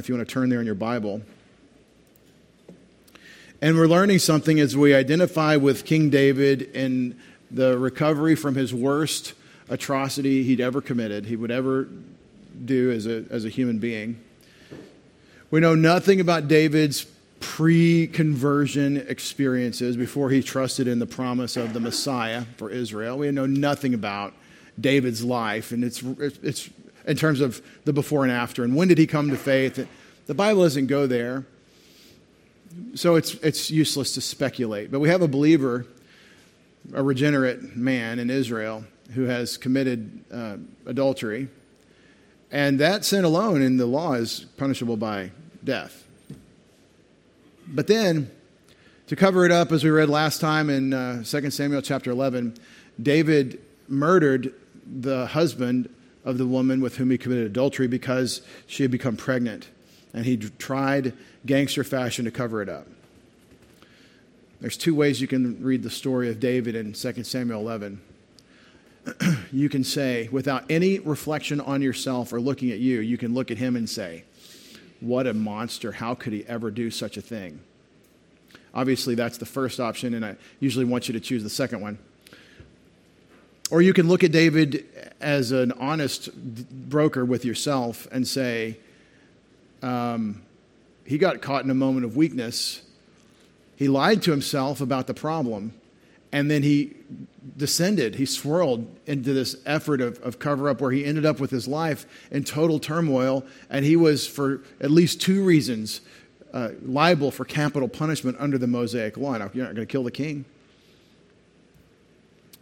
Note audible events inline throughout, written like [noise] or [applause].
if you want to turn there in your Bible. And we're learning something as we identify with King David in the recovery from his worst atrocity he'd ever committed, he would ever do as a, as a human being. We know nothing about David's pre conversion experiences before he trusted in the promise of the Messiah for Israel. We know nothing about David's life, and it's, it's in terms of the before and after. And when did he come to faith? The Bible doesn't go there. So it's, it's useless to speculate. But we have a believer, a regenerate man in Israel, who has committed uh, adultery. And that sin alone in the law is punishable by death. But then, to cover it up, as we read last time in uh, 2 Samuel chapter 11, David murdered the husband of the woman with whom he committed adultery because she had become pregnant. And he tried gangster fashion to cover it up. There's two ways you can read the story of David in 2 Samuel 11. [clears throat] you can say, without any reflection on yourself or looking at you, you can look at him and say, What a monster. How could he ever do such a thing? Obviously, that's the first option, and I usually want you to choose the second one. Or you can look at David as an honest broker with yourself and say, um, he got caught in a moment of weakness. He lied to himself about the problem, and then he descended. He swirled into this effort of, of cover up where he ended up with his life in total turmoil, and he was, for at least two reasons, uh, liable for capital punishment under the Mosaic law. Now, you're not going to kill the king,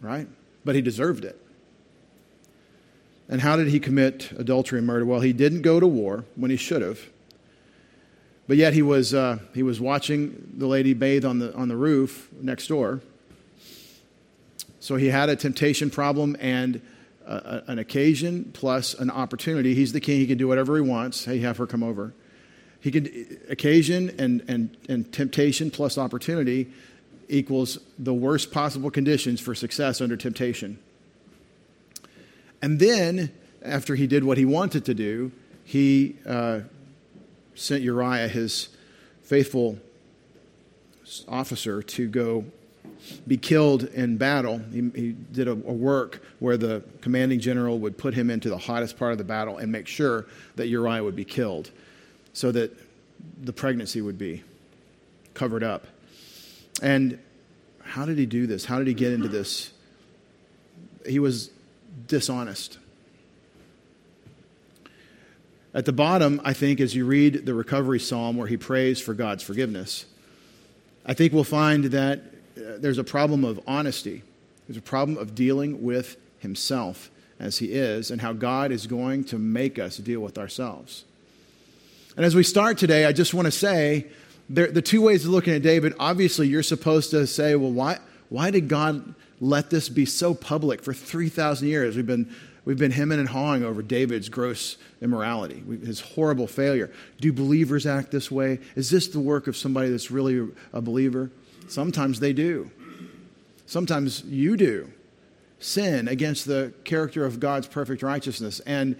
right? But he deserved it. And how did he commit adultery and murder? Well, he didn't go to war when he should have. But yet he was, uh, he was watching the lady bathe on the, on the roof next door. So he had a temptation problem and an occasion plus an opportunity. He's the king. He can do whatever he wants. Hey, have her come over. He could occasion and, and, and temptation plus opportunity equals the worst possible conditions for success under temptation. And then, after he did what he wanted to do, he uh, sent Uriah, his faithful officer, to go be killed in battle. He, he did a, a, work where the commanding general would put him into the hottest part of the battle and make sure that Uriah would be killed so that the pregnancy would be covered up. And how did he do this? How did he get into this? He was dishonest. At the bottom, I think, as you read the recovery psalm where he prays for God's forgiveness, I think we'll find that uh, there's a problem of honesty. There's a problem of dealing with himself as he is and how God is going to make us deal with ourselves. And as we start today, I just want to say there, the two ways of looking at David obviously, you're supposed to say, well, why, why did God let this be so public for 3,000 years? We've been We've been hemming and hawing over David's gross immorality, his horrible failure. Do believers act this way? Is this the work of somebody that's really a believer? Sometimes they do. Sometimes you do. Sin against the character of God's perfect righteousness. And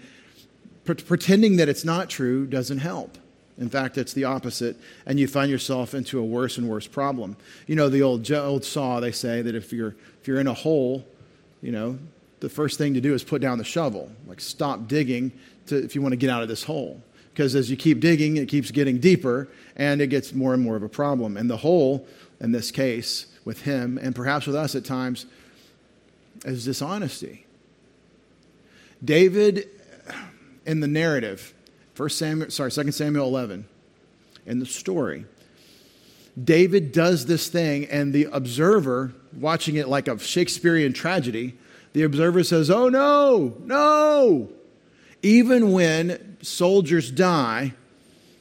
pretending that it's not true doesn't help. In fact, it's the opposite, and you find yourself into a worse and worse problem. You know, the old, old saw, they say that if you're, if you're in a hole, you know, the first thing to do is put down the shovel. Like, stop digging to, if you want to get out of this hole. Because as you keep digging, it keeps getting deeper and it gets more and more of a problem. And the hole, in this case, with him, and perhaps with us at times, is dishonesty. David, in the narrative, First Samuel, sorry, 2 Samuel 11, in the story, David does this thing, and the observer, watching it like a Shakespearean tragedy, the observer says, Oh no, no. Even when soldiers die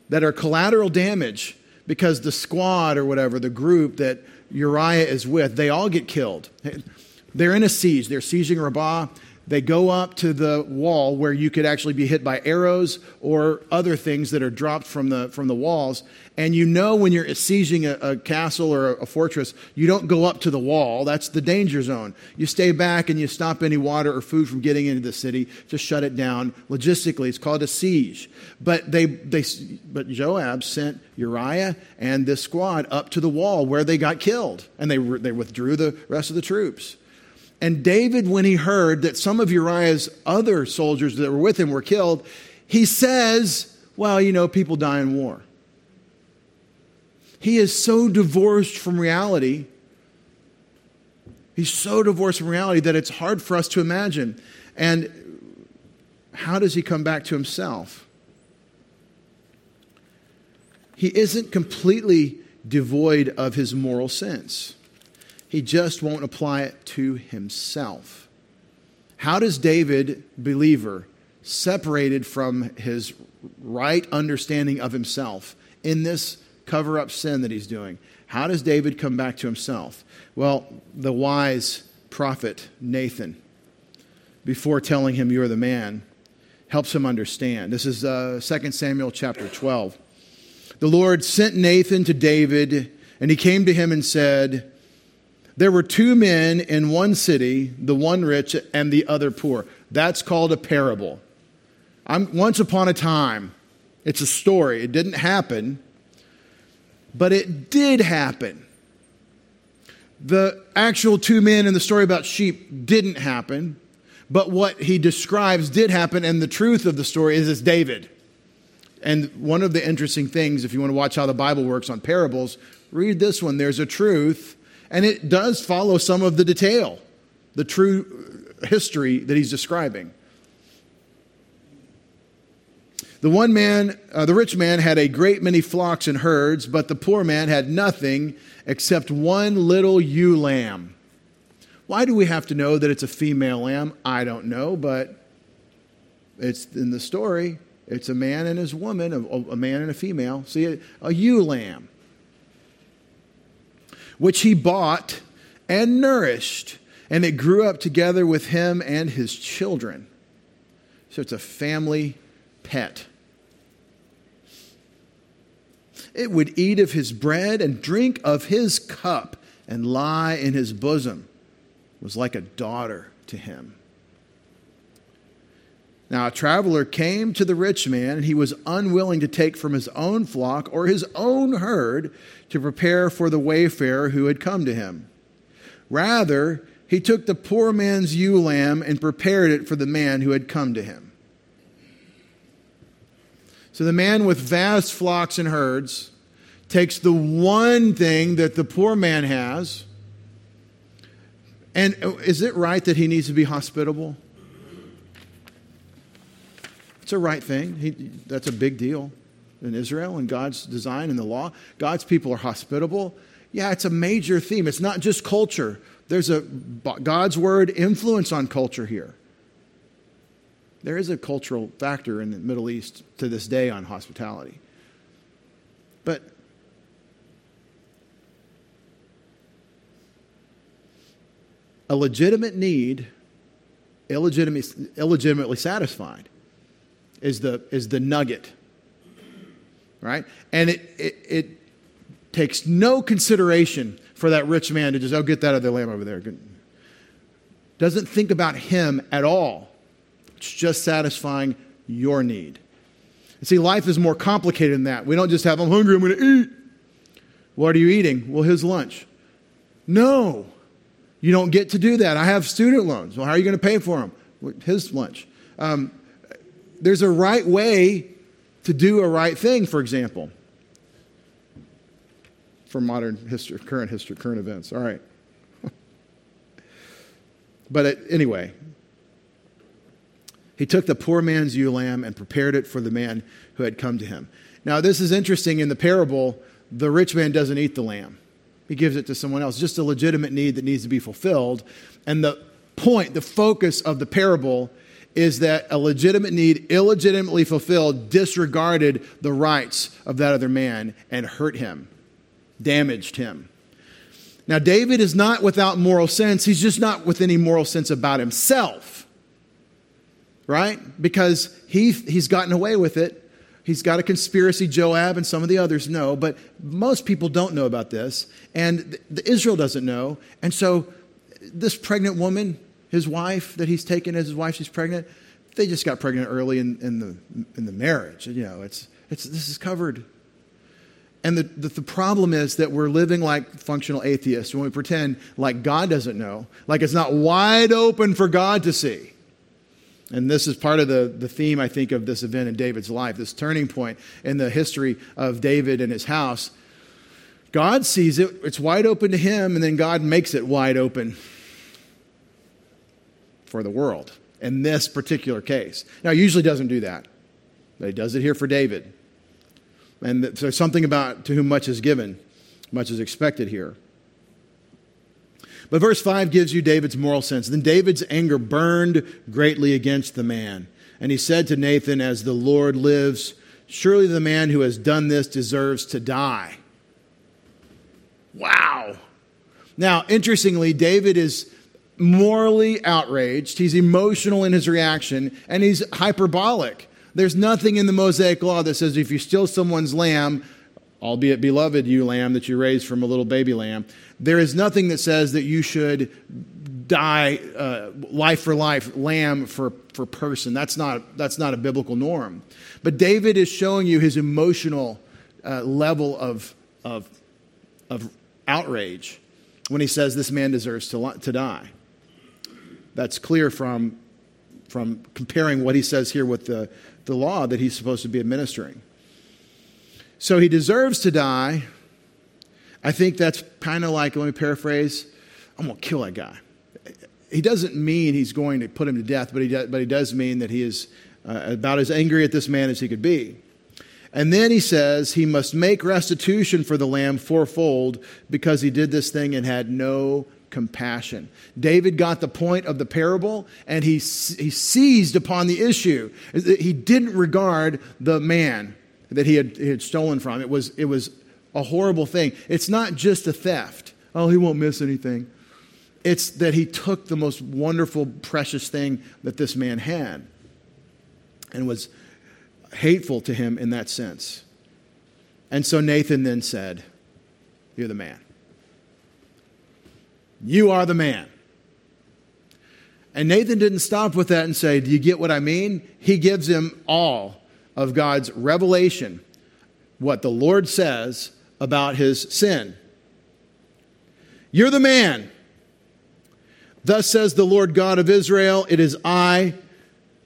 that are collateral damage because the squad or whatever, the group that Uriah is with, they all get killed. They're in a siege. They're sieging Rabbah. They go up to the wall where you could actually be hit by arrows or other things that are dropped from the, from the walls. And you know when you're sieging a, a castle or a, a fortress, you don't go up to the wall. That's the danger zone. You stay back and you stop any water or food from getting into the city to shut it down. Logistically, it's called a siege. But, they, they, but Joab sent Uriah and this squad up to the wall where they got killed. And they, they withdrew the rest of the troops. And David, when he heard that some of Uriah's other soldiers that were with him were killed, he says, Well, you know, people die in war. He is so divorced from reality. He's so divorced from reality that it's hard for us to imagine. And how does he come back to himself? He isn't completely devoid of his moral sense. He just won't apply it to himself. How does David, believer, separated from his right understanding of himself in this cover up sin that he's doing, how does David come back to himself? Well, the wise prophet Nathan, before telling him you're the man, helps him understand. This is uh, 2 Samuel chapter 12. The Lord sent Nathan to David, and he came to him and said, there were two men in one city, the one rich and the other poor. That's called a parable. I'm, once upon a time, it's a story. It didn't happen, but it did happen. The actual two men in the story about sheep didn't happen, but what he describes did happen, and the truth of the story is it's David. And one of the interesting things, if you want to watch how the Bible works on parables, read this one. There's a truth and it does follow some of the detail, the true history that he's describing. The one man, uh, the rich man, had a great many flocks and herds, but the poor man had nothing except one little ewe lamb. Why do we have to know that it's a female lamb? I don't know, but it's in the story. It's a man and his woman, a, a man and a female. See, a, a ewe lamb which he bought and nourished, and it grew up together with him and his children. So it's a family pet. It would eat of his bread and drink of his cup and lie in his bosom. It was like a daughter to him. Now, a traveler came to the rich man, and he was unwilling to take from his own flock or his own herd to prepare for the wayfarer who had come to him. Rather, he took the poor man's ewe lamb and prepared it for the man who had come to him. So the man with vast flocks and herds takes the one thing that the poor man has. And oh, is it right that he needs to be hospitable? It's a right thing. He, that's a big deal in Israel and God's design and the law. God's people are hospitable. Yeah, it's a major theme. It's not just culture. There's a God's word influence on culture here. There is a cultural factor in the Middle East to this day on hospitality. But a legitimate need, illegitimately, satisfied, is the, is the nugget, right? And it, it, it takes no consideration for that rich man to just, oh, get that other lamb over there. Doesn't think about him at all. It's just satisfying your need. See, life is more complicated than that. We don't just have, I'm hungry, I'm going to eat. What are you eating? Well, his lunch. No, you don't get to do that. I have student loans. Well, how are you going to pay for them? His lunch. Um, there's a right way to do a right thing, for example. For modern history, current history, current events. All right. [laughs] but it, anyway, he took the poor man's ewe lamb and prepared it for the man who had come to him. Now, this is interesting. In the parable, the rich man doesn't eat the lamb, he gives it to someone else, just a legitimate need that needs to be fulfilled. And the point, the focus of the parable is that a legitimate need, illegitimately fulfilled, disregarded the rights of that other man and hurt him, damaged him. Now, David is not without moral sense. He's just not with any moral sense about himself. right? Because he, he's gotten away with it. He's got a conspiracy, Joab and some of the others know, but most people don't know about this. And the, Israel doesn't know. And so this pregnant woman, his wife that he's taken as his wife, she's pregnant, they just got pregnant early in, in, the, in the marriage. You know, it's, it's, this is covered. And the, the, the, problem is that we're living like functional atheists when we pretend like God doesn't know, like it's not wide open for God to see. And this is part of the, the theme, I think, of this event in David's life, this turning point in the history of David and his house. God sees it, it's wide open to him, and then God makes it wide open for the world in this particular case. Now, he usually doesn't do that, but he does it here for David. And there's something about to whom much is given, much is expected here. But verse 5 gives you David's moral sense. Then David's anger burned greatly against the man. And he said to Nathan, As the Lord lives, surely the man who has done this deserves to die. Wow. Now, interestingly, David is morally outraged. He's emotional in his reaction, and he's hyperbolic. There's nothing in the Mosaic law that says if ewe steal someone's lamb, albeit beloved you lamb that you raised from a little baby lamb, there is nothing that says that you should die uh, life for life, lamb for, for person. That's not, that's not a biblical norm. But David is showing you his emotional uh, level of, of, of outrage when he says this man deserves to, to die. That's clear from, from comparing what he says here with the, the law that he's supposed to be administering. So he deserves to die I think that's kind of like, let me paraphrase, I'm going to kill that guy. He doesn't mean he's going to put him to death, but he, does, but he does mean that he is uh, about as angry at this man as he could be. And then he says he must make restitution for the lamb fourfold because he did this thing and had no compassion. David got the point of the parable and he, he seized upon the issue. He didn't regard the man that he had, he had stolen from. It was, it was a horrible thing. It's not just a theft. Oh, he won't miss anything. It's that he took the most wonderful, precious thing that this man had and was hateful to him in that sense. And so Nathan then said, You're the man. You are the man. And Nathan didn't stop with that and say, Do you get what I mean? He gives him all of God's revelation, what the Lord says about his sin. You're the man. Thus says the Lord God of Israel It is I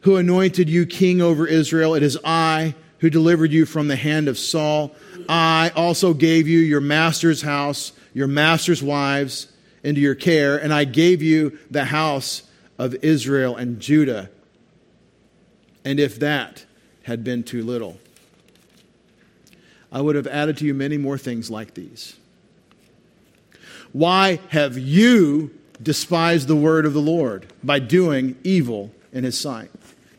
who anointed you king over Israel. It is I who delivered you from the hand of Saul. I also gave you your master's house, your master's wives into your care, and I gave you the house of Israel and Judah. And if that had been too little, I would have added to you many more things like these. Why have you despised the word of the Lord by doing evil in his sight?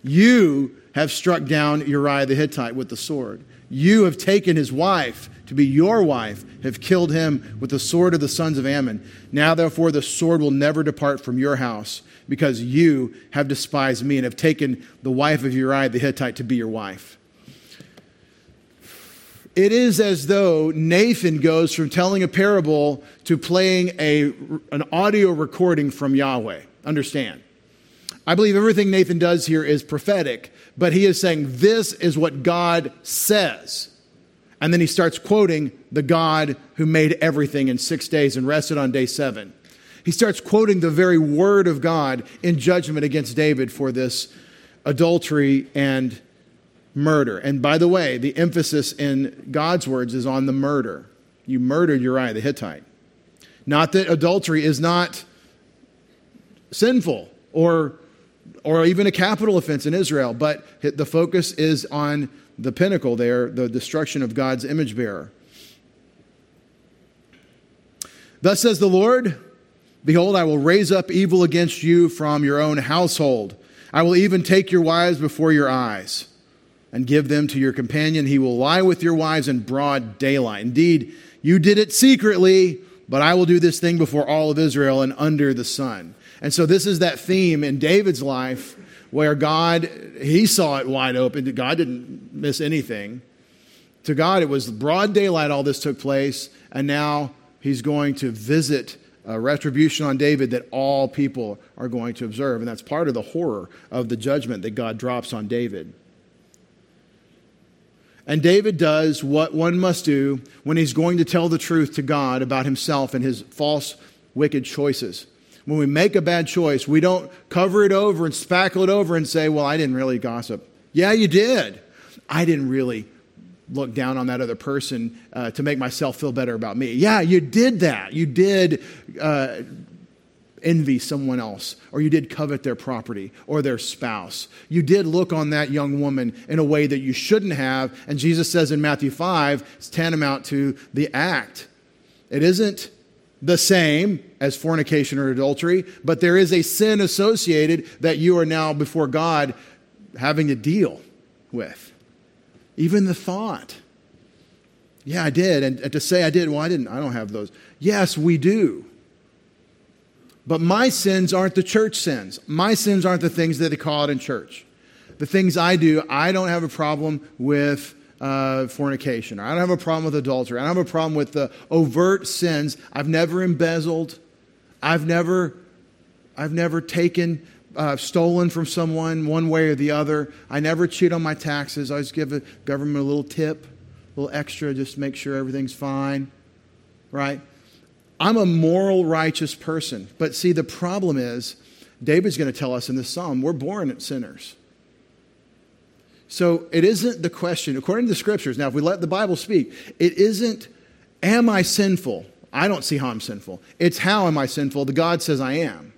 You have struck down Uriah the Hittite with the sword. You have taken his wife to be your wife, have killed him with the sword of the sons of Ammon. Now, therefore, the sword will never depart from your house, because you have despised me and have taken the wife of Uriah the Hittite to be your wife it is as though Nathan goes from telling a parable to playing a, an audio recording from Yahweh. Understand? I believe everything Nathan does here is prophetic, but he is saying, This is what God says. And then he starts quoting the God who made everything in six days and rested on day seven. He starts quoting the very word of God in judgment against David for this adultery and murder. And by the way, the emphasis in God's words is on the murder. You murdered Uriah the Hittite. Not that adultery is not sinful or, or even a capital offense in Israel, but the focus is on the pinnacle there, the destruction of God's image bearer. Thus says the Lord Behold, I will raise up evil against you from your own household. I will even take your wives before your eyes and give them to your companion. He will lie with your wives in broad daylight. Indeed, you did it secretly, but I will do this thing before all of Israel and under the sun. And so, this is that theme in David's life where God, he saw it wide open. God didn't miss anything. To God, it was broad daylight all this took place, and now he's going to visit a retribution on David that all people are going to observe. And that's part of the horror of the judgment that God drops on David. And David does what one must do when he's going to tell the truth to God about himself and his false, wicked choices. When we make a bad choice, we don't cover it over and spackle it over and say, Well, I didn't really gossip. Yeah, you did. I didn't really look down on that other person uh, to make myself feel better about me. Yeah, you did that. You did uh, envy someone else, or you did covet their property or their spouse. You did look on that young woman in a way that you shouldn't have. And Jesus says in Matthew 5, it's tantamount to the act. It isn't the same as fornication or adultery, but there is a sin associated that you are now before God having to deal with. Even the thought. Yeah, I did. And, to say I did, well, I didn't, I don't have those. Yes, we do. But my sins aren't the church sins. My sins aren't the things that they call it in church. The things I do, I don't have a problem with uh, fornication. I don't have a problem with adultery. I don't have a problem with the overt sins. I've never embezzled. I've never, I've never taken, uh, stolen from someone one way or the other. I never cheat on my taxes. I always give the government a little tip, a little extra, just to make sure everything's fine. Right? I'm a moral, righteous person. But see, the problem is, David's going to tell us in this psalm, we're born sinners. So it isn't the question, according to the scriptures, now if we let the Bible speak, it isn't, am I sinful? I don't see how I'm sinful. It's how am I sinful? The God says I am.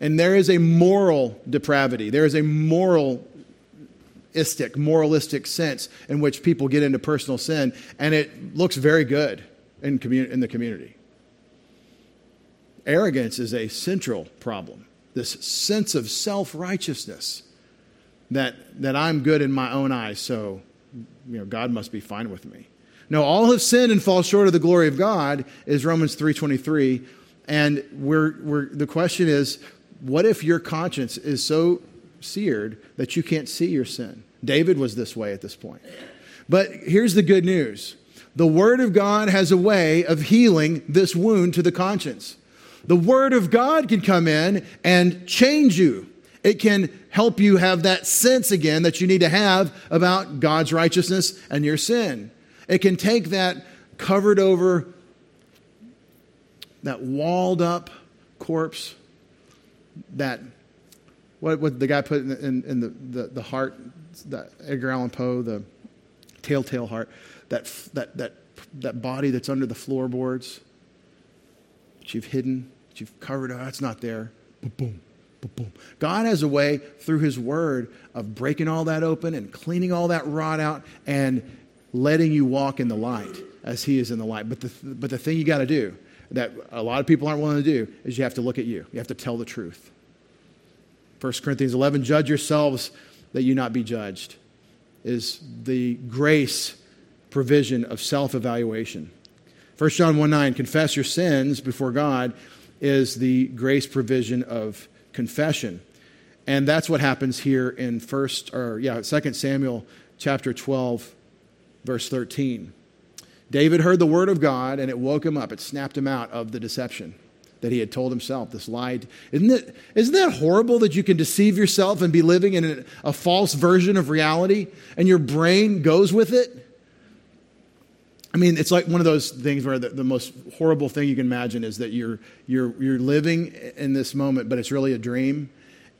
And there is a moral depravity. There is a moralistic, moralistic sense in which people get into personal sin, and it looks very good in, commun- in the community. Arrogance is a central problem. This sense of self righteousness that, that I'm good in my own eyes, so you know, God must be fine with me. No, all have sinned and fall short of the glory of God is Romans 3.23. And we're, we're, the question is, what if your conscience is so seared that you can't see your sin? David was this way at this point. But here's the good news. The Word of God has a way of healing this wound to the conscience. The Word of God can come in and change you. It can help you have that sense again that you need to have about God's righteousness and your sin. It can take that covered over, that walled up corpse, that, what, the guy put in, in, in the, the, the, heart, Edgar Allan Poe, the telltale heart, that, that, that, that body that's under the floorboards that you've hidden, that you've covered up, it's not there. Boom, boom, boom, boom. God has a way through His Word of breaking all that open and cleaning all that rot out and letting you walk in the light as He is in the light. But the, but the thing you got to do that a lot of people aren't willing to do is you have to look at you. You have to tell the truth. 1 Corinthians 11, judge yourselves that you not be judged, is the grace provision of self evaluation. 1 John 1 9, confess your sins before God is the grace provision of confession. And that's what happens here in first or yeah, 2 Samuel chapter 12 verse 13. David heard the word of God and it woke him up. It snapped him out of the deception that he had told himself, this lie. Isn't, it, isn't that horrible that you can deceive yourself and be living in a, a false version of reality and your brain goes with it? I mean, it's like one of those things where the, the, most horrible thing you can imagine is that you're, you're, you're living in this moment, but it's really a dream,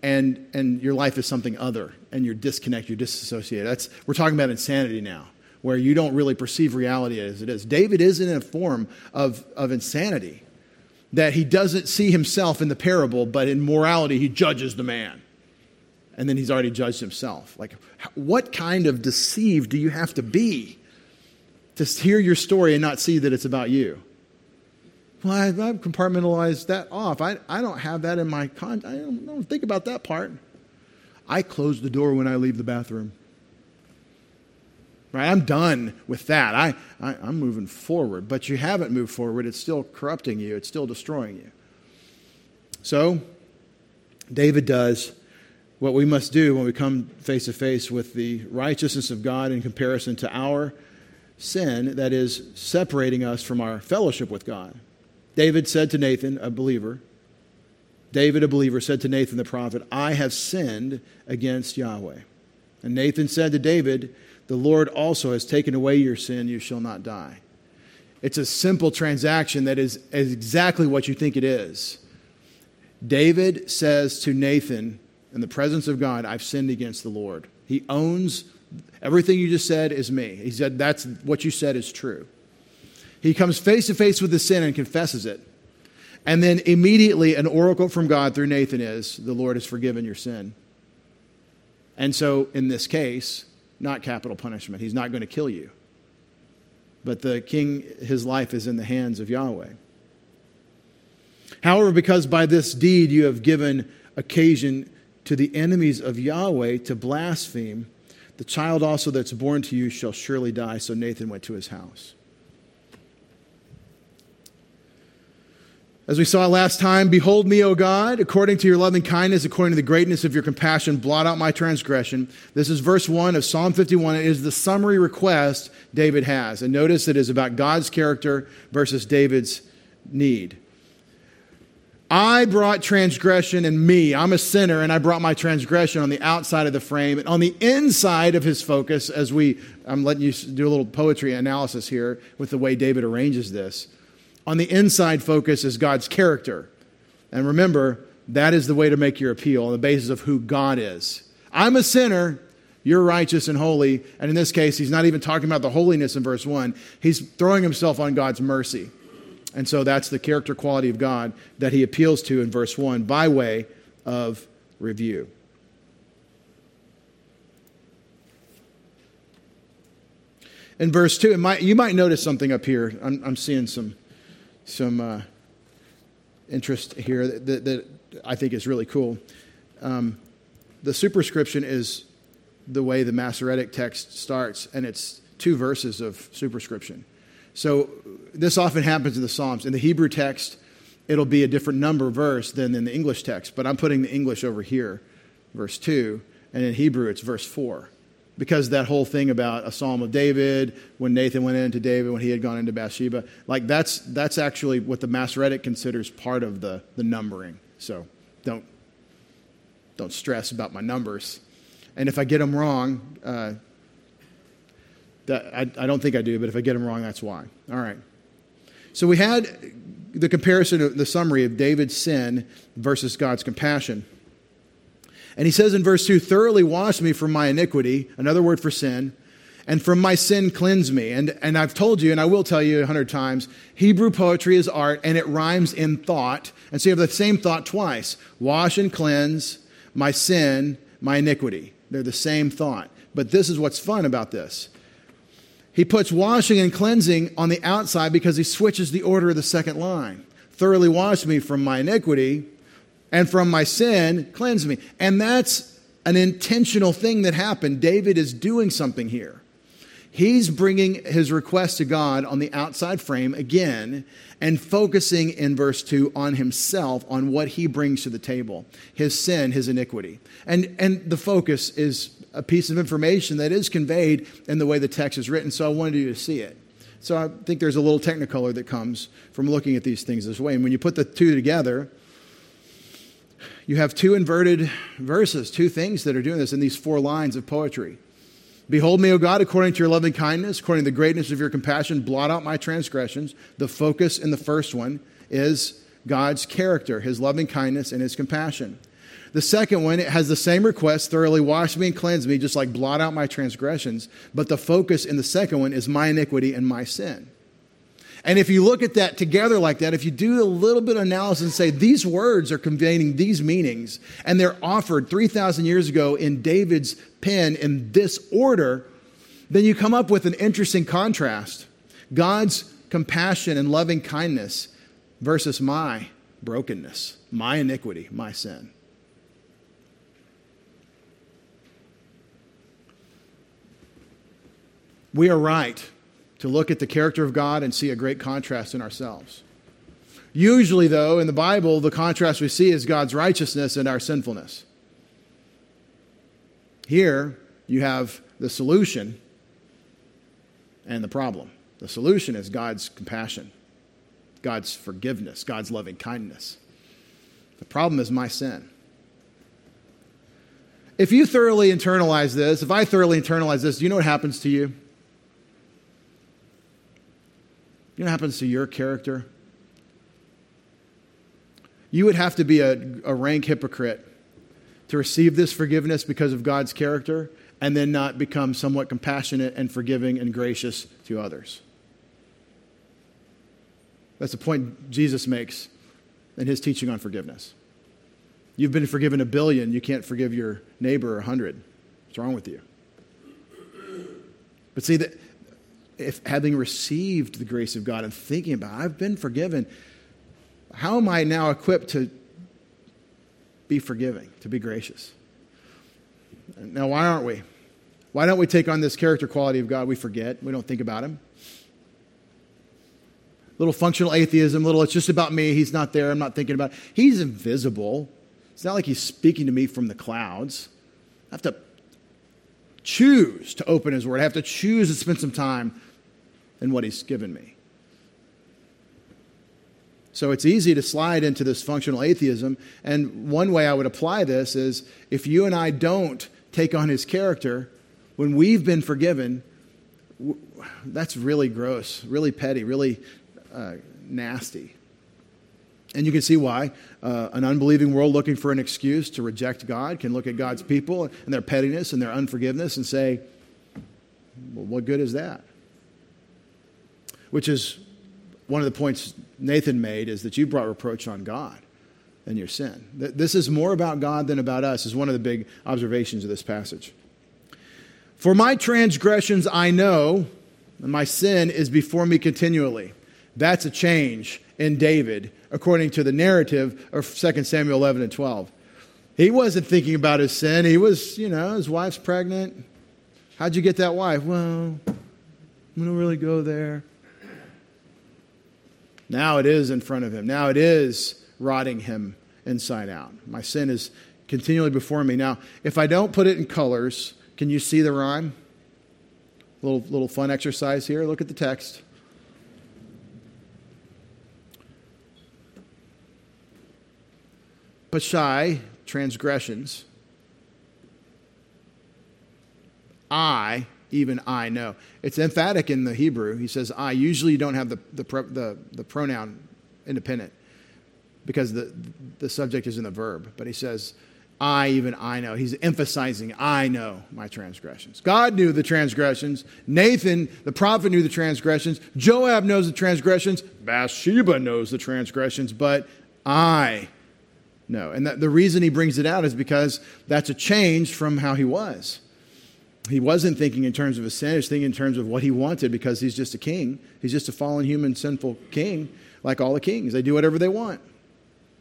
and, and your life is something other, and you're disconnected, you're disassociated. That's, we're talking about insanity now, where you don't really perceive reality as it is. David is in a form of, of insanity, that he doesn't see himself in the parable, but in morality, he judges the man. And then he's already judged himself. Like, what kind of deceived do you have to be? To hear your story and not see that it's about you. Well, I've, I've compartmentalized that off. I, I don't have that in my con. I don't, I don't think about that part. I close the door when I leave the bathroom. Right? I'm done with that. I, I, I'm moving forward. But you haven't moved forward. It's still corrupting you, it's still destroying you. So, David does what we must do when we come face to face with the righteousness of God in comparison to our sin that is separating us from our fellowship with God. David said to Nathan, a believer, David, a believer, said to Nathan the prophet, I have sinned against Yahweh. And Nathan said to David, The Lord also has taken away your sin, you shall not die. It's a simple transaction that is, is exactly what you think it is. David says to Nathan, in the presence of God, I've sinned against the Lord. He owns everything you just said is me. He said, That's what you said is true. He comes face to face with the sin and confesses it. And then immediately, an oracle from God through Nathan is, The Lord has forgiven your sin. And so, in this case, not capital punishment. He's not going to kill you. But the king, his life is in the hands of Yahweh. However, because by this deed you have given occasion to the enemies of Yahweh to blaspheme. The child also that's born to you shall surely die. So Nathan went to his house. As we saw last time, behold me, O God, according to your loving kindness, according to the greatness of your compassion, blot out my transgression. This is verse 1 of Psalm 51. It is the summary request David has. And notice it is about God's character versus David's need. I brought transgression in me. I'm a sinner, and I brought my transgression on the outside of the frame. And on the inside of his focus, as we, I'm letting you do a little poetry analysis here with the way David arranges this. On the inside focus is God's character. And remember, that is the way to make your appeal on the basis of who God is. I'm a sinner, you're righteous and holy. And in this case, he's not even talking about the holiness in verse 1. He's throwing himself on God's mercy. And so that's the character quality of God that he appeals to in verse 1 by way of review. In verse 2, might, you might notice something up here. I'm, I'm seeing some, some uh, interest here that, that, that, I think is really cool. Um, the superscription is the way the Masoretic text starts, and it's two verses of superscription. So this often happens in the Psalms. In the Hebrew text, it'll be a different number verse than in the English text, but I'm putting the English over here, verse 2, and in Hebrew it's verse 4. Because that whole thing about a psalm of David, when Nathan went into David, when he had gone into Bathsheba, like that's, that's actually what the Masoretic considers part of the, the numbering. So don't, don't stress about my numbers. And if I get them wrong, uh, that, I, I don't think I do, but if I get them wrong, that's why. All right. So we had the comparison of the summary of David's sin versus God's compassion. And he says in verse 2 thoroughly wash me from my iniquity, another word for sin, and from my sin cleanse me. And, and I've told you, and I will tell you a hundred times, Hebrew poetry is art and it rhymes in thought. And so you have the same thought twice wash and cleanse my sin, my iniquity. They're the same thought. But this is what's fun about this he puts washing and cleansing on the outside because he switches the order of the second line. Thoroughly wash me from my iniquity and from my sin, cleanse me. And that's an intentional thing that happened. David is doing something here. He's bringing his request to God on the outside frame again and focusing in verse 2 on himself, on what he brings to the table his sin, his iniquity. And, and the focus is a piece of information that is conveyed in the way the text is written, so I wanted you to see it. So I think there's a little technicolor that comes from looking at these things this way. And when you put the two together, you have two inverted verses, two things that are doing this in these four lines of poetry. Behold me, O God, according to your loving kindness, according to the greatness of your compassion, blot out my transgressions. The focus in the first one is God's character, his loving kindness, and his compassion. The second one, it has the same request thoroughly wash me and cleanse me, just like blot out my transgressions. But the focus in the second one is my iniquity and my sin. And if you look at that together like that, if you do a little bit of analysis and say these words are conveying these meanings, and they're offered 3,000 years ago in David's pen in this order, then you come up with an interesting contrast. God's compassion and loving kindness versus my brokenness, my iniquity, my sin. We are right to look at the character of God and see a great contrast in ourselves. Usually, though, in the Bible, the contrast we see is God's righteousness and our sinfulness. Here, you have the solution and the problem. The solution is God's compassion, God's forgiveness, God's loving kindness. The problem is my sin. If you thoroughly internalize this, if I thoroughly internalize this, do you know what happens to you? You know what happens to your character? You would have to be a, a rank hypocrite to receive this forgiveness because of God's character and then not become somewhat compassionate and forgiving and gracious to others. That's the point Jesus makes in his teaching on forgiveness. You've been forgiven a billion, you can't forgive your neighbor a hundred. What's wrong with you? But see that if having received the grace of God and thinking about it, I've been forgiven, how am I now equipped to be forgiving, to be gracious? Now, why aren't we? Why don't we take on this character quality of God? We forget. We don't think about Him. Little functional atheism, little, it's just about me. He's not there. I'm not thinking about it. He's invisible. It's not like He's speaking to me from the clouds. I have to choose to open His Word, I have to choose to spend some time in what He's given me. So it's easy to slide into this functional atheism. And one way I would apply this is if you and I don't take on his character, when we've been forgiven, that's really gross, really petty, really uh, nasty. And you can see why uh, an unbelieving world looking for an excuse to reject God can look at God's people and their pettiness and their unforgiveness and say, well, what good is that? Which is one of the points Nathan made is that you brought reproach on God and your sin. This is more about God than about us, is one of the big observations of this passage. For my transgressions I know, and my sin is before me continually. That's a change in David, according to the narrative of 2 Samuel 11 and 12. He wasn't thinking about his sin. He was, you know, his wife's pregnant. How'd you get that wife? Well, we don't really go there. Now it is in front of him. Now it is rotting him inside out. My sin is continually before me. Now, if I don't put it in colors, can you see the rhyme? Little, little fun exercise here. Look at the text. Pashai, transgressions. I, even I know. It's emphatic in the Hebrew. He says I. Usually you don't have the, the, the, the pronoun independent because the, the subject is in the verb. But he says, I, even I know. He's emphasizing, I know my transgressions. God knew the transgressions. Nathan, the prophet, knew the transgressions. Joab knows the transgressions. Bathsheba knows the transgressions. But I know. And that, the reason he brings it out is because that's a change from how he was he wasn't thinking in terms of his sin, he was thinking in terms of what he wanted because he's just a king. He's just a fallen, human, sinful king, like all the kings. They do whatever they want.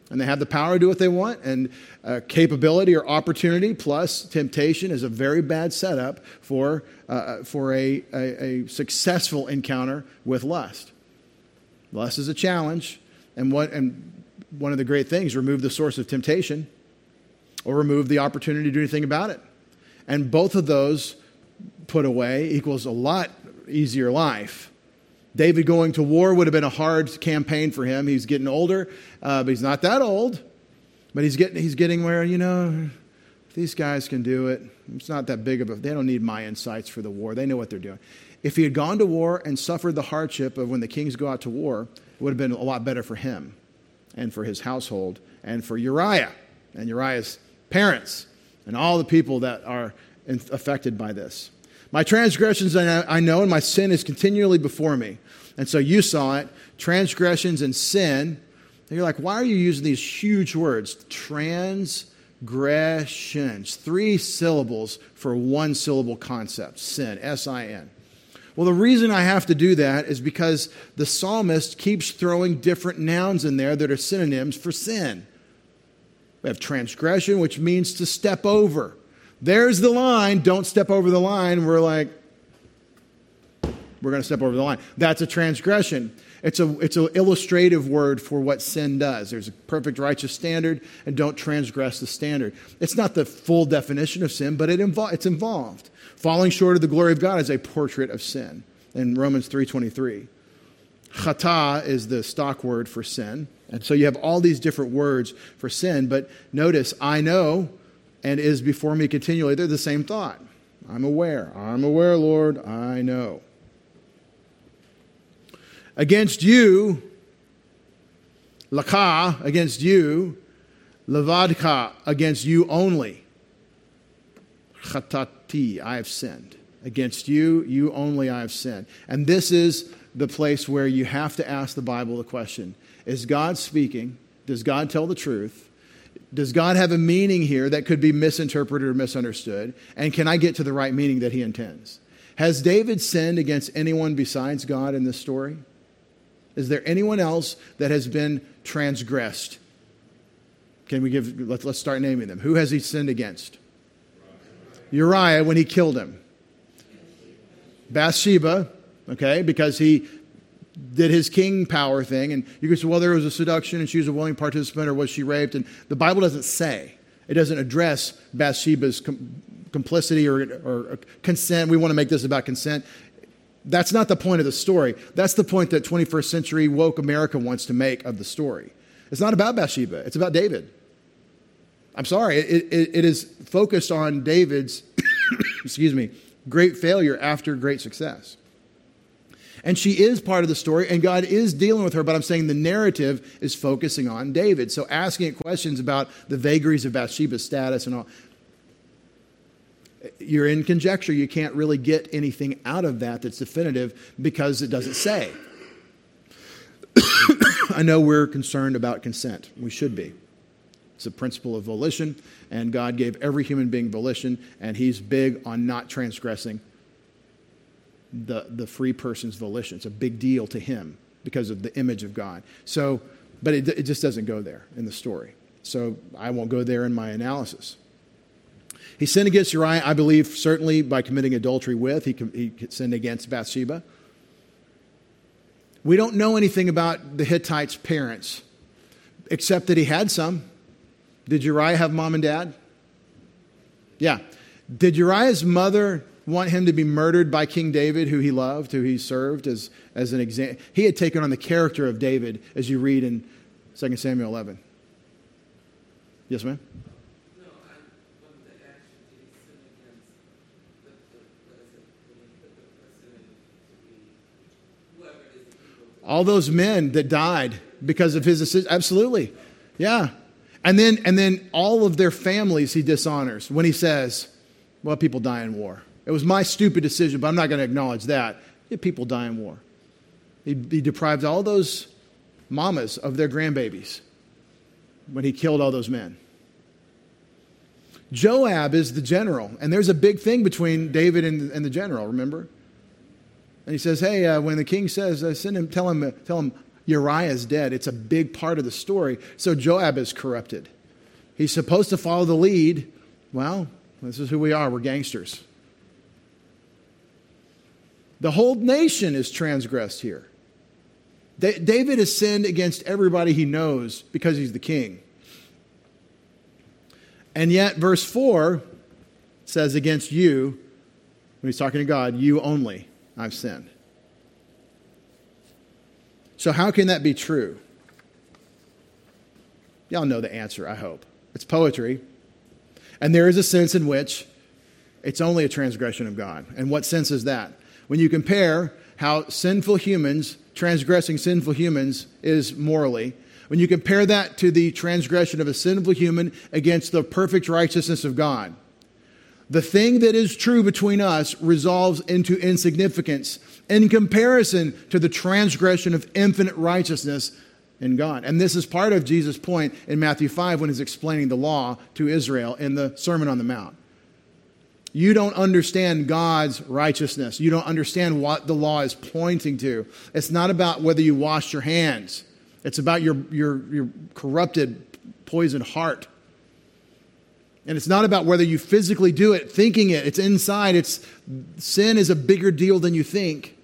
And they have the power to do what they want, and uh, capability or opportunity plus temptation is a very bad setup for, uh, uh, for a, a, a successful encounter with lust. Lust is a challenge, and, what, and one of the great things remove the source of temptation or remove the opportunity to do anything about it. And both of those put away equals a lot easier life. David going to war would have been a hard campaign for him. He's getting older, uh, but he's not that old. But he's getting, he's getting where, you know, these guys can do it. It's not that big of a, they don't need my insights for the war. They know what they're doing. If he had gone to war and suffered the hardship of when the kings go out to war, it would have been a lot better for him and for his household and for Uriah and Uriah's parents and all the people that are affected by this. My transgressions I know, and my sin is continually before me. And so you saw it transgressions and sin. And you're like, why are you using these huge words? Transgressions. Three syllables for one syllable concept sin, S I N. Well, the reason I have to do that is because the psalmist keeps throwing different nouns in there that are synonyms for sin. We have transgression, which means to step over. There's the line. Don't step over the line. We're like, we're going to step over the line. That's a transgression. It's a it's an illustrative word for what sin does. There's a perfect righteous standard, and don't transgress the standard. It's not the full definition of sin, but it invo- it's involved. Falling short of the glory of God is a portrait of sin in Romans 3:23. Chata is the stock word for sin. And so you have all these different words for sin, but notice, I know and is before me continually. They're the same thought. I'm aware. I'm aware, Lord. I know. Against you, laka, against you, levadka, against you only. Chatati, I have sinned. Against you, you only I have sinned. And this is the place where you have to ask the Bible the question Is God speaking? Does God tell the truth? Does God have a meaning here that could be misinterpreted or misunderstood? And can I get to the right meaning that he intends? Has David sinned against anyone besides God in this story? Is there anyone else that has been transgressed? Can we give, let's, let's start naming them. Who has he sinned against? Uriah when he killed him. Bathsheba, okay, because he did his king power thing. And you could say, well, there was a seduction and she was a willing participant or was she raped? And the Bible doesn't say. It doesn't address Bathsheba's com- complicity or, or consent. We want to make this about consent. That's not the point of the story. That's the point that 21st century woke America wants to make of the story. It's not about Bathsheba, it's about David. I'm sorry, it, it, it is focused on David's, [coughs] excuse me, great failure after great success. And she is part of the story, and God is dealing with her, but I'm saying the narrative is focusing on David. So asking it questions about the vagaries of Bathsheba's status and all, you're in conjecture. You can't really get anything out of that that's definitive because it doesn't say. [coughs] I know we're concerned about consent. We should be. It's a principle of volition, and God gave every human being volition, and He's big on not transgressing the, the free person's volition. It's a big deal to him because of the image of God. So, but it, it just doesn't go there in the story. So I won't go there in my analysis. He sinned against Uriah, I believe, certainly by committing adultery with. He, he sinned against Bathsheba. We don't know anything about the Hittite's parents, except that he had some. Did Uriah have mom and dad? Yeah. Did Uriah's mother want him to be murdered by King David, who he loved, who he served as, as an example. He had taken on the character of David, as you read in 2 Samuel 11. Yes, ma'am? all those men that died because of his decision. Absolutely. Yeah. And then, and then all of their families he dishonors when he says, well, people die in war. It was my stupid decision, but I'm not going to acknowledge that. People die in war. He, he deprived all those mamas of their grandbabies when he killed all those men. Joab is the general, and there's a big thing between David and, and the general, remember? And he says, Hey, uh, when the king says, uh, send him, tell him, uh, tell him Uriah is dead. It's a big part of the story. So Joab is corrupted. He's supposed to follow the lead. Well, this is who we are. We're gangsters. The whole nation is transgressed here. David has sinned against everybody he knows because he's the king. And yet, verse 4 says, Against you, when he's talking to God, you only I've sinned. So, how can that be true? Y'all know the answer, I hope. It's poetry. And there is a sense in which it's only a transgression of God. And what sense is that? When you compare how sinful humans, transgressing sinful humans, is morally, when you compare that to the transgression of a sinful human against the perfect righteousness of God, the thing that is true between us resolves into insignificance in comparison to the transgression of infinite righteousness in God. And this is part of Jesus' point in Matthew 5 when he's explaining the law to Israel in the Sermon on the Mount. You don't understand God's righteousness. You don't understand what the law is pointing to. It's not about whether you wash your hands, it's about your, your, your corrupted, poisoned heart. And it's not about whether you physically do it, thinking it. It's inside. It's sin is a bigger deal than you think.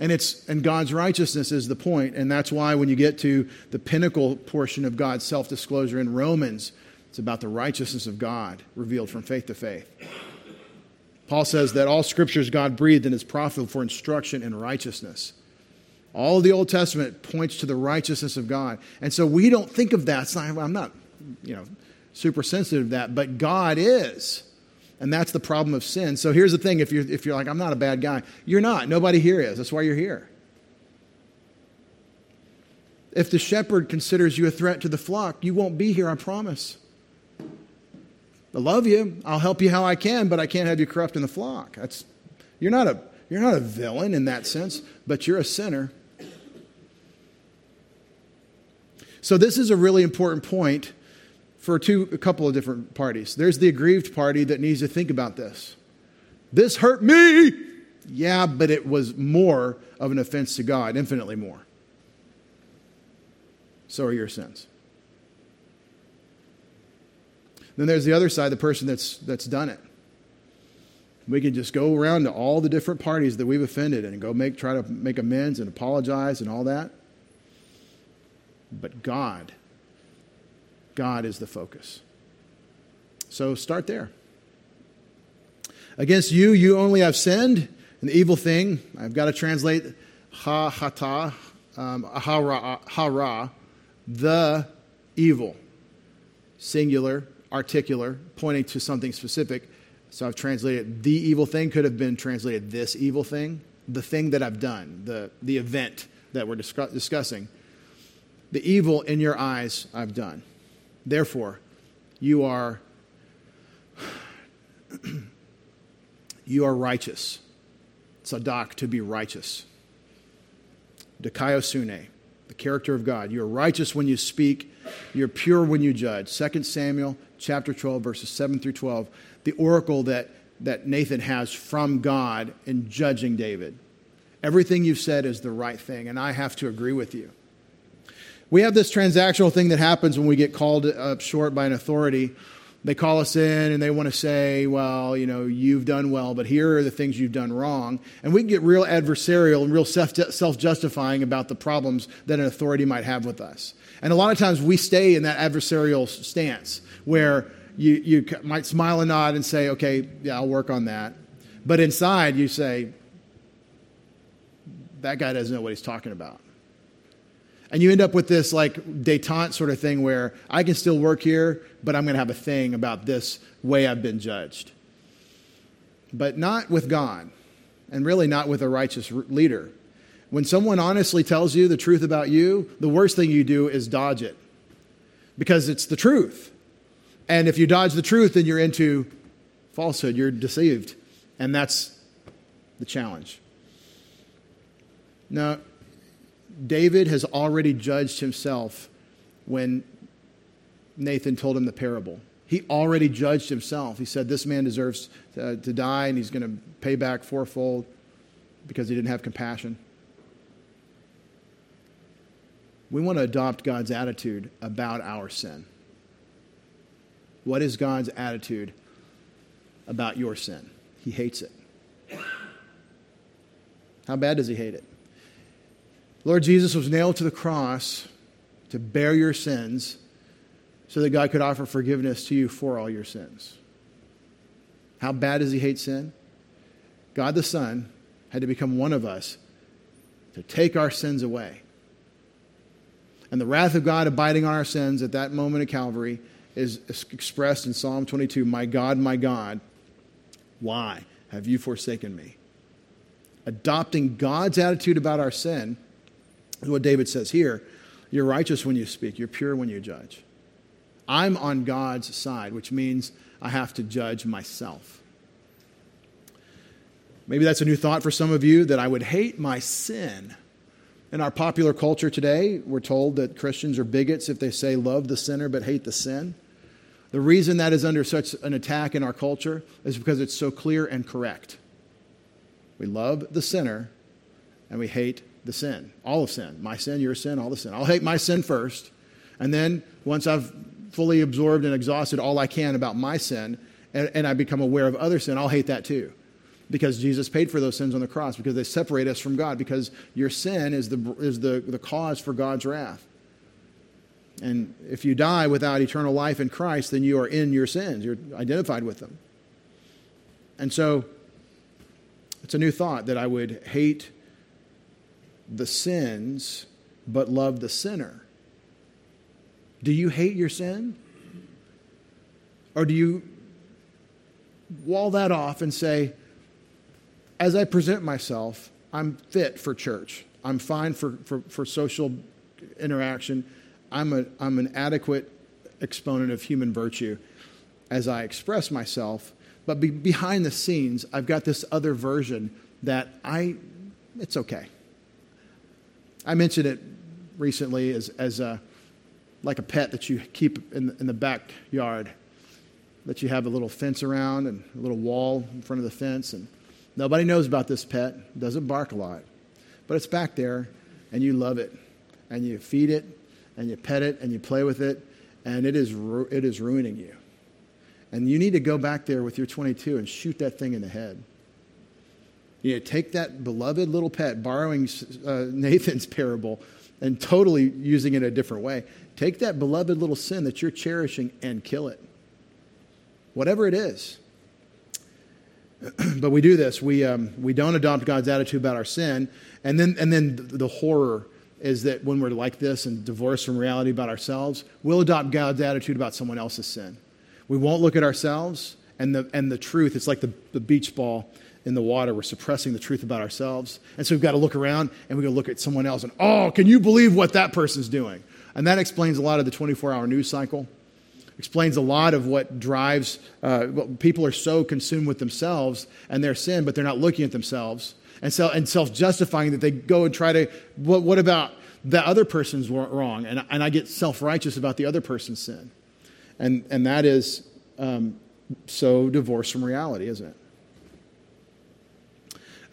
And it's and God's righteousness is the point. and that's why when you get to the pinnacle portion of God's self-disclosure in Romans, it's about the righteousness of God revealed from faith to faith. Paul says that all scriptures God breathed and is profitable for instruction in righteousness. All of the Old Testament points to the righteousness of God. And so we don't think of that. Not, I'm not, you know, super sensitive to that, but God is. And that's the problem of sin. So here's the thing if you're, if you're like, I'm not a bad guy, you're not. Nobody here is. That's why you're here. If the shepherd considers you a threat to the flock, you won't be here, I promise. I love you. I'll help you how I can, but I can't have you corrupt in the flock. That's, you're, not a, you're not a villain in that sense, but you're a sinner. So, this is a really important point for two, a couple of different parties. There's the aggrieved party that needs to think about this. This hurt me. Yeah, but it was more of an offense to God, infinitely more. So are your sins. Then there's the other side, the person that's, that's done it. We can just go around to all the different parties that we've offended and go make, try to make amends and apologize and all that. But God God is the focus. So start there. Against you, you only have sinned, an evil thing. I've got to translate ha hata, um, hara, hara, the evil. Singular, articular, pointing to something specific. So I've translated the evil thing, could have been translated this evil thing, the thing that I've done, the, the event that we're discuss- discussing. The evil in your eyes I've done. Therefore, you are [clears throat] you are righteous. Sadak, to be righteous. Dikaiosune, the character of God. You're righteous when you speak. You're pure when you judge. 2 Samuel chapter 12, verses 7 through 12. The oracle that, that Nathan has from God in judging David. Everything you've said is the right thing, and I have to agree with you. We have this transactional thing that happens when we get called up short by an authority. They call us in and they want to say, well, you know, you've done well, but here are the things you've done wrong. And we can get real adversarial and real self justifying about the problems that an authority might have with us. And a lot of times we stay in that adversarial stance where you, you might smile and nod and say, okay, yeah, I'll work on that. But inside you say, that guy doesn't know what he's talking about. And you end up with this like detente sort of thing where I can still work here, but I'm going to have a thing about this way I've been judged. But not with God, and really not with a righteous leader. When someone honestly tells you the truth about you, the worst thing you do is dodge it because it's the truth. And if you dodge the truth, then you're into falsehood, you're deceived. And that's the challenge. Now, David has already judged himself when Nathan told him the parable. He already judged himself. He said, This man deserves to, to die and he's going to pay back fourfold because he didn't have compassion. We want to adopt God's attitude about our sin. What is God's attitude about your sin? He hates it. How bad does he hate it? Lord Jesus was nailed to the cross to bear your sins so that God could offer forgiveness to you for all your sins. How bad does he hate sin? God the Son had to become one of us to take our sins away. And the wrath of God abiding on our sins at that moment of Calvary is expressed in Psalm 22 My God, my God, why have you forsaken me? Adopting God's attitude about our sin what David says here you're righteous when you speak, you're pure when you judge. I'm on God's side, which means I have to judge myself. Maybe that's a new thought for some of you that I would hate my sin. In our popular culture today, we're told that Christians are bigots if they say love the sinner but hate the sin. The reason that is under such an attack in our culture is because it's so clear and correct. We love the sinner and we hate the sin, all of sin. My sin, your sin, all the sin. I'll hate my sin first. And then once I've fully absorbed and exhausted all I can about my sin and, and I become aware of other sin, I'll hate that too. because Jesus paid for those sins on the cross, because they separate us from God, because your sin is the, is the, the cause for God's wrath. And if you die without eternal life in Christ, then you are in your sins. You're identified with them. And so it's a new thought that I would hate the sins but love the sinner. Do you hate your sin? Or do you wall that off and say, as I present myself, I'm fit for church. I'm fine for, for, for social interaction. I'm, a, I'm an adequate exponent of human virtue as I express myself. But be, behind the scenes, I've got this other version that I, it's okay. I mentioned it recently as, as a, like a pet that you keep in, in the backyard, that you have a little fence around and a little wall in front of the fence. And nobody knows about this pet, it doesn't bark a lot. But it's back there, and you love it. And you feed it, and you pet it, and you play with it, and it is, it is ruining you. And you need to go back there with your 22 and shoot that thing in the head. You know, take that beloved little pet, borrowing uh, Nathan's parable and totally using it a different way. Take that beloved little sin that you're cherishing and kill it. Whatever it is. [clears throat] but we do this. We, um, we don't adopt God's attitude about our sin. And then, and then the horror is that when we're like this and divorced from reality about ourselves, we'll adopt God's attitude about someone else's sin. We won't look at ourselves and the, and the truth. It's like the, the beach ball in the water. We're suppressing the truth about ourselves. And so we've got to look around and got to look at someone else and, oh, can you believe what that person's doing? And that explains a lot of the 24 hour news cycle. Explains a lot of what drives uh, people are so consumed with themselves and their sin, but they're not looking at themselves and, so, and self justifying that they go and try to, what, what about the other person's wrong? And, and I get self righteous about the other person's sin. And, and that is um, so divorced from reality, isn't it?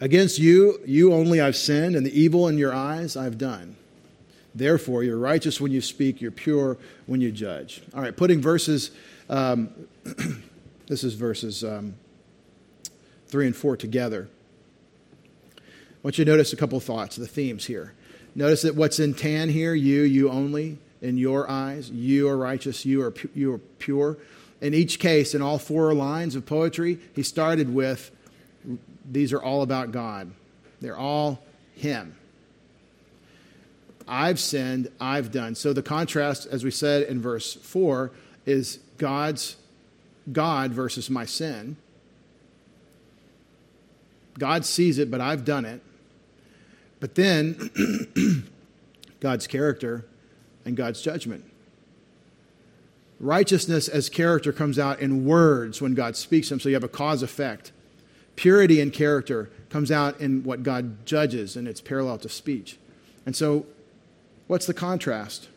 Against you, you only I've sinned, and the evil in your eyes I've done. Therefore, you're righteous when you speak, you're pure when you judge. All right, putting verses, um, [clears throat] this is verses um, 3 and 4 together. I want you to notice a couple thoughts, the themes here. Notice that what's in tan here, you, you only, in your eyes, you are righteous, you are, pu- you are pure. In each case, in all four lines of poetry, he started with these are all about God. They're all Him. I've sinned, I've done. So the contrast, as we said in verse 4, is God's God versus my sin. God sees it, but I've done it. But then [clears throat] God's character and God's judgment. Righteousness as character comes out in words when God speaks them, so you have a cause effect. Purity in character comes out in what God judges, and it's parallel to speech. And so, what's the contrast?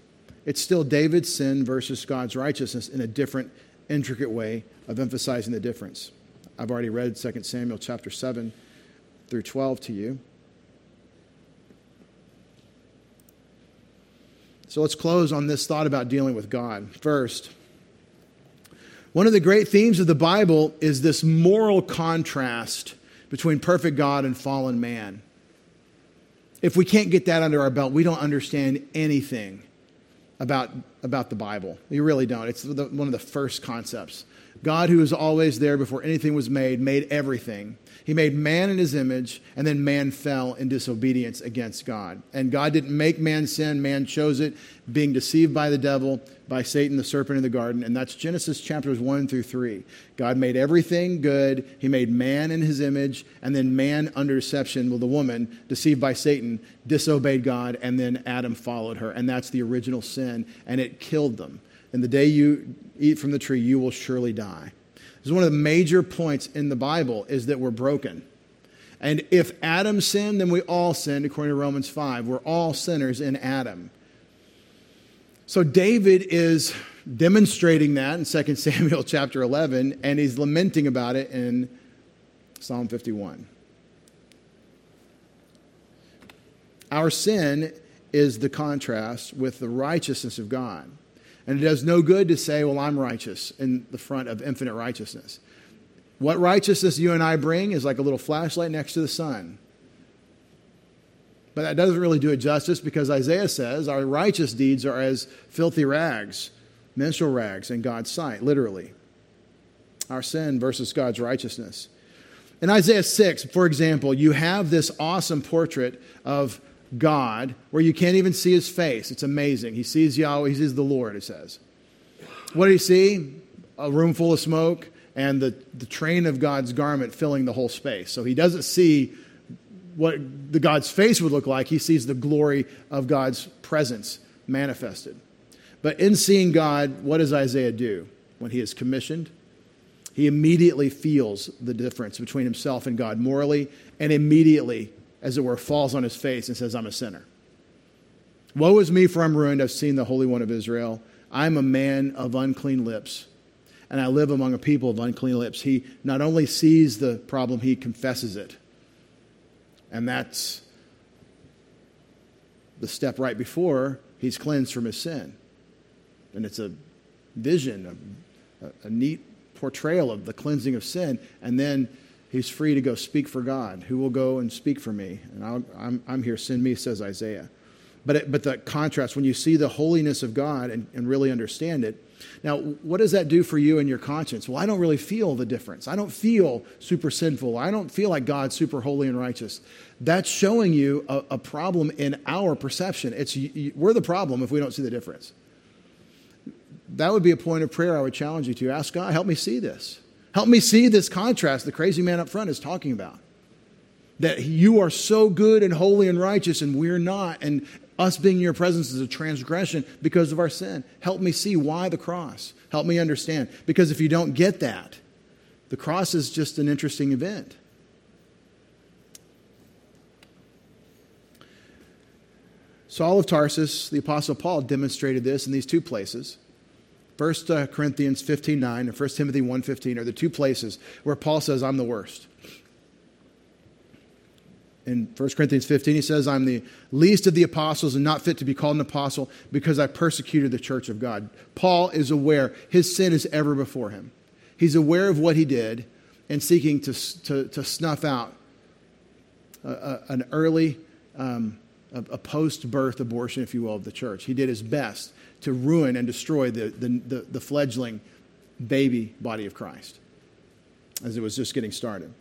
It's still David's sin versus God's righteousness in a different, intricate way of emphasizing the difference. I've already read 2 Samuel chapter 7 through 12 to you. So let's close on this thought about dealing with God. First, one of the great themes of the Bible is this moral contrast between perfect God and fallen man. If we can't get that under our belt, we don't understand anything about, about the Bible. You really don't. It's the, one of the first concepts. God, who is always there before anything was made, made everything. He made man in his image, and then man fell in disobedience against God. And God didn't make man sin, man chose it, being deceived by the devil, by Satan, the serpent in the garden. And that's Genesis chapters 1 through 3. God made everything good. He made man in his image, and then man under deception, well, the woman, deceived by Satan, disobeyed God, and then Adam followed her. And that's the original sin, and it killed them. And the day you eat from the tree, you will surely die. This is one of the major points in the Bible is that we're broken. And if Adam sinned, then we all sinned, according to Romans 5. We're all sinners in Adam. So David is demonstrating that in 2 [laughs] Samuel chapter 11, and he's lamenting about it in Psalm 51. Our sin is the contrast with the righteousness of God. And it does no good to say, well, I'm righteous in the front of infinite righteousness. What righteousness you and I bring is like a little flashlight next to the sun. But that doesn't really do it justice because Isaiah says our righteous deeds are as filthy rags, menstrual rags in God's sight, literally. Our sin versus God's righteousness. In Isaiah 6, for example, you have this awesome portrait of God where you can't even see his face. It's amazing. He sees Yahweh, he sees the Lord, it says. What did he see? A room full of smoke and the, the train of God's garment filling the whole space. So he doesn't see what the God's face would look like. He sees the glory of God's presence manifested. But in seeing God, what does Isaiah do when he is commissioned? He immediately feels the difference between himself and God morally, and immediately, as it were, falls on his face and says, I'm a sinner. Woe is me, for I'm ruined. I've seen the Holy One of Israel. I'm a man of unclean lips, and I live among a people of unclean lips. He not only sees the problem, he confesses it. And that's the step right before he's cleansed from his sin. And it's a vision, a, a, neat portrayal of the cleansing of sin. And then he's free to go speak for God. Who will go and speak for me? And i am I'm here, send me, says Isaiah. But, it, but the contrast, when you see the holiness of God and, and really understand it, now, what does that do for you and your conscience? Well, I don't really feel the difference. I don't feel super sinful. I don't feel like God's super holy and righteous. That's showing you a, a problem in our perception. It's, we're the problem if we don't see the difference. That would be a point of prayer I would challenge you to. Ask God, help me see this. Help me see this contrast the crazy man up front is talking about. That you are so good and holy and righteous, and we're not. And, us being in your presence is a transgression because of our sin. Help me see why the cross. Help me understand. Because if you don't get that, the cross is just an interesting event. Saul of Tarsus, the Apostle Paul, demonstrated this in these two places. 1 uh, Corinthians 15 9 and 1 Timothy 1 15 are the two places where Paul says, I'm the worst in 1 Corinthians 15, he says, I'm the least of the apostles and not fit to be called an apostle because I persecuted the church of God. Paul is aware his sin is ever before him. He's aware of what he did and seeking to, to, to snuff out a, a, an early, um, a, a post birth abortion, if you will, of the church. He did his best to ruin and destroy the, the, the, the fledgling baby body of Christ as it was just getting started.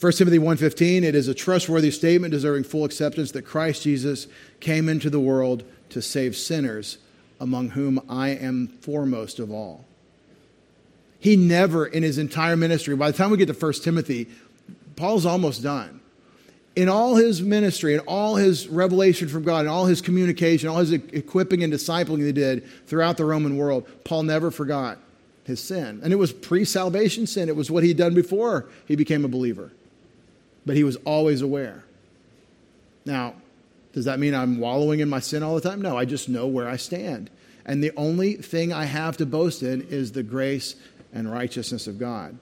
1 Timothy 1:15 it is a trustworthy statement deserving full acceptance that Christ Jesus came into the world to save sinners among whom I am foremost of all. He never in his entire ministry by the time we get to 1 Timothy Paul's almost done. In all his ministry and all his revelation from God and all his communication, all his equipping and discipling he did throughout the Roman world, Paul never forgot his sin. And it was pre salvation sin, it was what he'd done before he became a believer but he was always aware. Now, does that mean I'm wallowing in my sin all the time? No, I just know where I stand. And the only thing I have to boast in is the grace and righteousness of God.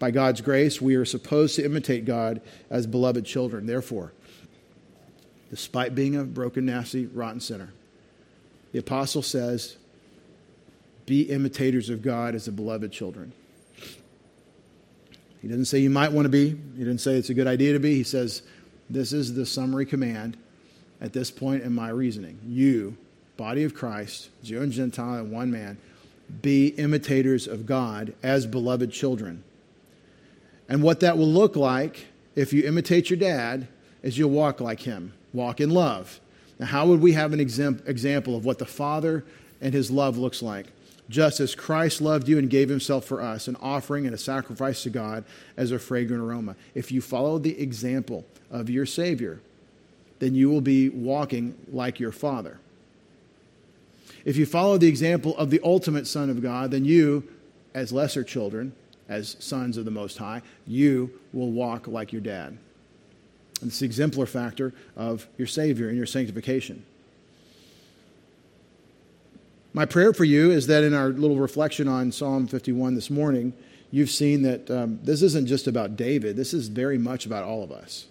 By God's grace, we are supposed to imitate God as beloved children. Therefore, despite being a broken, nasty, rotten sinner, the apostle says, Be imitators of God as the beloved children. He doesn't say you might want to be. He didn't say it's a good idea to be. He says, this is the summary command at this point in my reasoning. You, body of Christ, Jew and Gentile, and one man, be imitators of God as beloved children. And what that will look like if you imitate your dad is you'll walk like him, walk in love. Now, how would we have an example of what the Father and his love looks like? just as Christ loved you and gave himself for us, an offering and a sacrifice to God as a fragrant aroma. If you follow the example of your Savior, then you will be walking like your Father. If you follow the example of the ultimate Son of God, then you, as lesser children, as sons of the Most High, you will walk like your dad. And it's the exemplar factor of your Savior and your sanctification. My prayer for you is that in our little reflection on Psalm 51 this morning, you've seen that um, this isn't just about David, this is very much about all of us.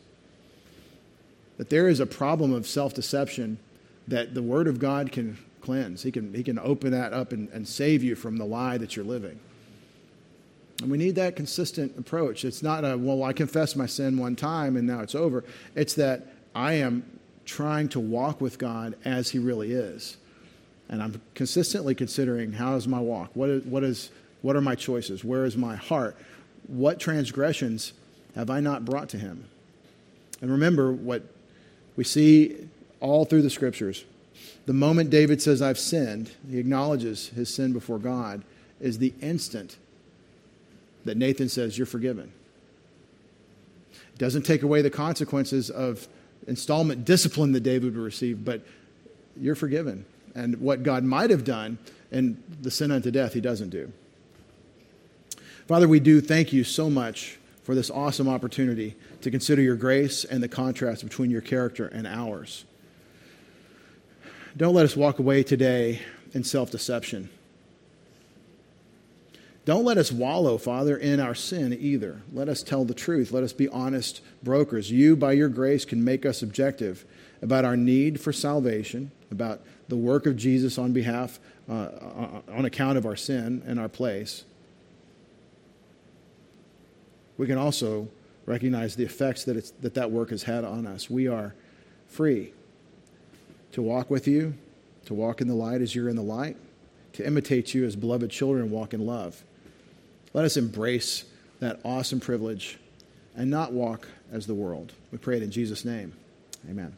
That there is a problem of self deception that the Word of God can cleanse. He can, he can open that up and, and save you from the lie that you're living. And we need that consistent approach. It's not a, well, I confessed my sin one time and now it's over. It's that I am trying to walk with God as He really is. And I'm consistently considering how is my walk? What, is, what, is, what are my choices? Where is my heart? What transgressions have I not brought to Him? And remember what we see all through the scriptures. The moment David says, I've sinned, he acknowledges his sin before God, is the instant that Nathan says, You're forgiven. It doesn't take away the consequences of installment discipline that David would receive, but you're forgiven. And what God might have done in the sin unto death, he doesn't do. Father, we do thank you so much for this awesome opportunity to consider your grace and the contrast between your character and ours. Don't let us walk away today in self deception. Don't let us wallow, Father, in our sin either. Let us tell the truth. Let us be honest brokers. You, by your grace, can make us objective about our need for salvation, about the work of Jesus on behalf, uh, uh on account of our sin and our place. We can also recognize the effects that, that that work has had on us. We are free to walk with you, to walk in the light as you're in the light, to imitate you as beloved children walk in love. Let us embrace that awesome privilege and not walk as the world. We pray it in Jesus' name. Amen.